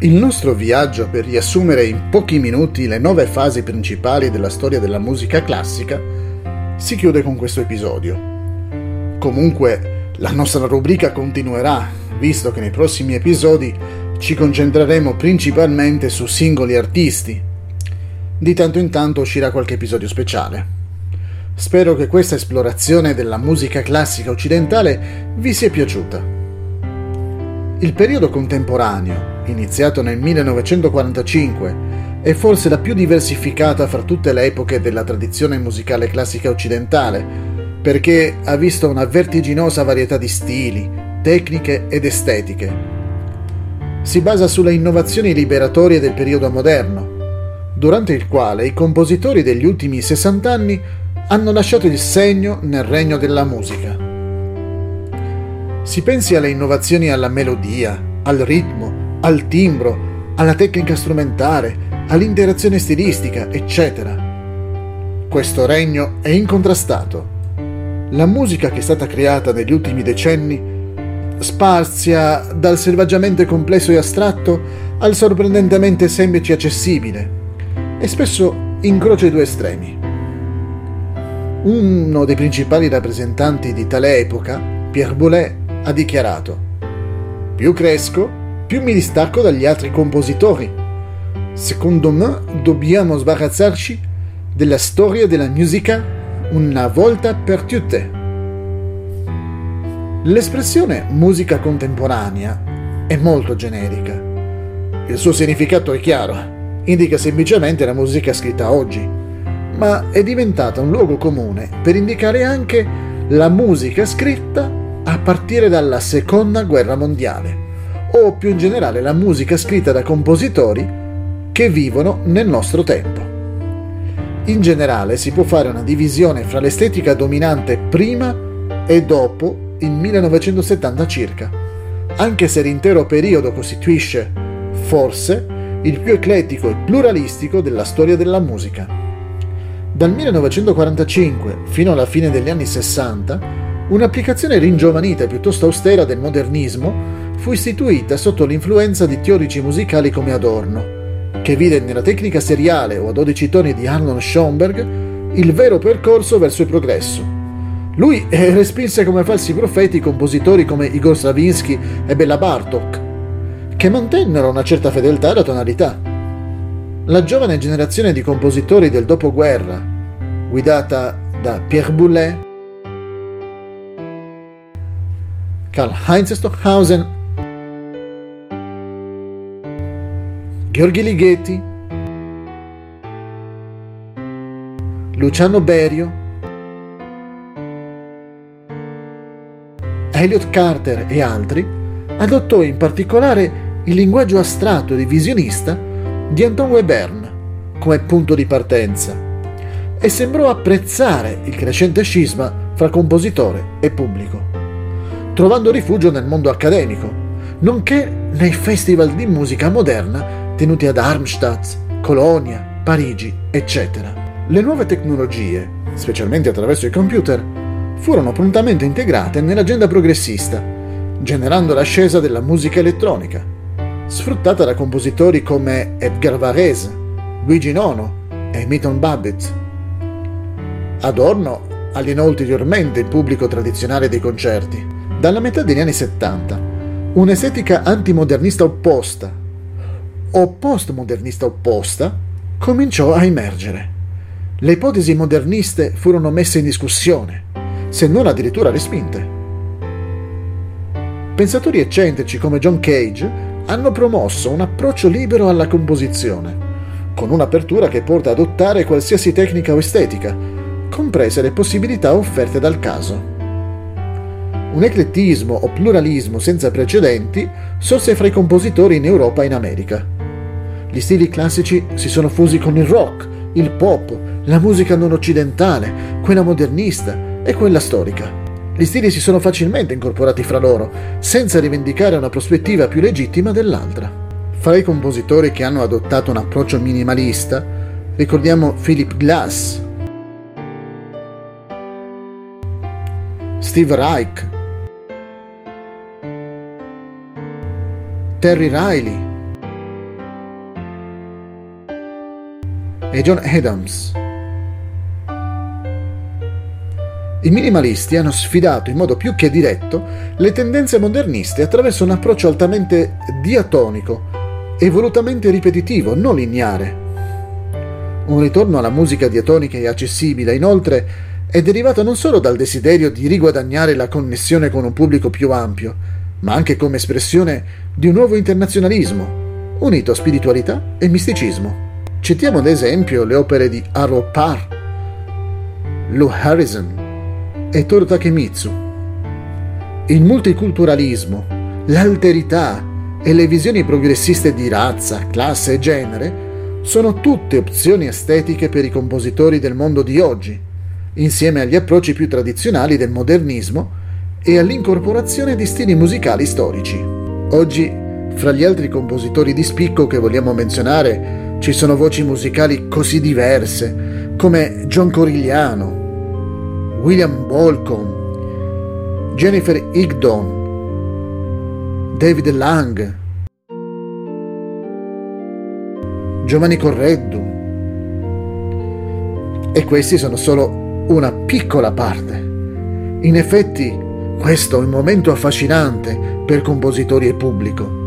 Il nostro viaggio per riassumere in pochi minuti le nove fasi principali della storia della musica classica si chiude con questo episodio. Comunque, la nostra rubrica continuerà, visto che nei prossimi episodi ci concentreremo principalmente su singoli artisti. Di tanto in tanto uscirà qualche episodio speciale. Spero che questa esplorazione della musica classica occidentale vi sia piaciuta. Il periodo contemporaneo, iniziato nel 1945, è forse la più diversificata fra tutte le epoche della tradizione musicale classica occidentale, perché ha visto una vertiginosa varietà di stili, tecniche ed estetiche. Si basa sulle innovazioni liberatorie del periodo moderno, durante il quale i compositori degli ultimi 60 anni hanno lasciato il segno nel regno della musica. Si pensi alle innovazioni alla melodia, al ritmo, al timbro, alla tecnica strumentale, all'interazione stilistica, eccetera. Questo regno è incontrastato. La musica che è stata creata negli ultimi decenni spazia dal selvaggiamente complesso e astratto al sorprendentemente semplice e accessibile e spesso incrocia i due estremi. Uno dei principali rappresentanti di tale epoca, Pierre Boulez, ha dichiarato Più cresco, più mi distacco dagli altri compositori. Secondo me dobbiamo sbarazzarci della storia della musica una volta per tutte. L'espressione musica contemporanea è molto generica. Il suo significato è chiaro, indica semplicemente la musica scritta oggi, ma è diventata un luogo comune per indicare anche la musica scritta a partire dalla seconda guerra mondiale o più in generale la musica scritta da compositori che vivono nel nostro tempo. In generale si può fare una divisione fra l'estetica dominante prima e dopo il 1970 circa, anche se l'intero periodo costituisce, forse, il più eclettico e pluralistico della storia della musica. Dal 1945 fino alla fine degli anni 60, un'applicazione ringiovanita e piuttosto austera del modernismo fu istituita sotto l'influenza di teorici musicali come Adorno, che vide nella tecnica seriale o a 12 toni di Arnold Schoenberg il vero percorso verso il progresso. Lui eh, respinse come falsi profeti compositori come Igor Stravinsky e Bella Bartok, che mantennero una certa fedeltà alla tonalità. La giovane generazione di compositori del dopoguerra, guidata da Pierre Boulez, Karl-Heinz Stockhausen Gheorghi Ligeti, Luciano Berio, Elliot Carter e altri, adottò in particolare il linguaggio astratto e visionista di Anton Webern come punto di partenza e sembrò apprezzare il crescente scisma fra compositore e pubblico, trovando rifugio nel mondo accademico, nonché nei festival di musica moderna tenuti ad Armstadt, Colonia, Parigi, eccetera. Le nuove tecnologie, specialmente attraverso i computer, furono prontamente integrate nell'agenda progressista, generando l'ascesa della musica elettronica, sfruttata da compositori come Edgar Varese, Luigi Nono e Milton Babbitt. Adorno alienò ulteriormente il pubblico tradizionale dei concerti. Dalla metà degli anni 70, un'estetica antimodernista opposta o postmodernista opposta cominciò a emergere. Le ipotesi moderniste furono messe in discussione, se non addirittura respinte. Pensatori eccentrici come John Cage hanno promosso un approccio libero alla composizione, con un'apertura che porta ad adottare qualsiasi tecnica o estetica, comprese le possibilità offerte dal caso. Un eclettismo o pluralismo senza precedenti sorse fra i compositori in Europa e in America. Gli stili classici si sono fusi con il rock, il pop, la musica non occidentale, quella modernista e quella storica. Gli stili si sono facilmente incorporati fra loro, senza rivendicare una prospettiva più legittima dell'altra. Fra i compositori che hanno adottato un approccio minimalista, ricordiamo Philip Glass, Steve Reich, Terry Riley, e John Adams. I minimalisti hanno sfidato in modo più che diretto le tendenze moderniste attraverso un approccio altamente diatonico e volutamente ripetitivo, non lineare. Un ritorno alla musica diatonica e accessibile, inoltre, è derivato non solo dal desiderio di riguadagnare la connessione con un pubblico più ampio, ma anche come espressione di un nuovo internazionalismo, unito a spiritualità e misticismo. Citiamo ad esempio le opere di Arvo Parr, Lou Harrison, e Toru Takemitsu. Il multiculturalismo, l'alterità e le visioni progressiste di razza, classe e genere sono tutte opzioni estetiche per i compositori del mondo di oggi, insieme agli approcci più tradizionali del modernismo e all'incorporazione di stili musicali storici. Oggi, fra gli altri compositori di spicco che vogliamo menzionare, ci sono voci musicali così diverse come John Corigliano, William Bolcom, Jennifer Higdon, David Lang, Giovanni Correddu. E questi sono solo una piccola parte. In effetti, questo è un momento affascinante per compositori e pubblico.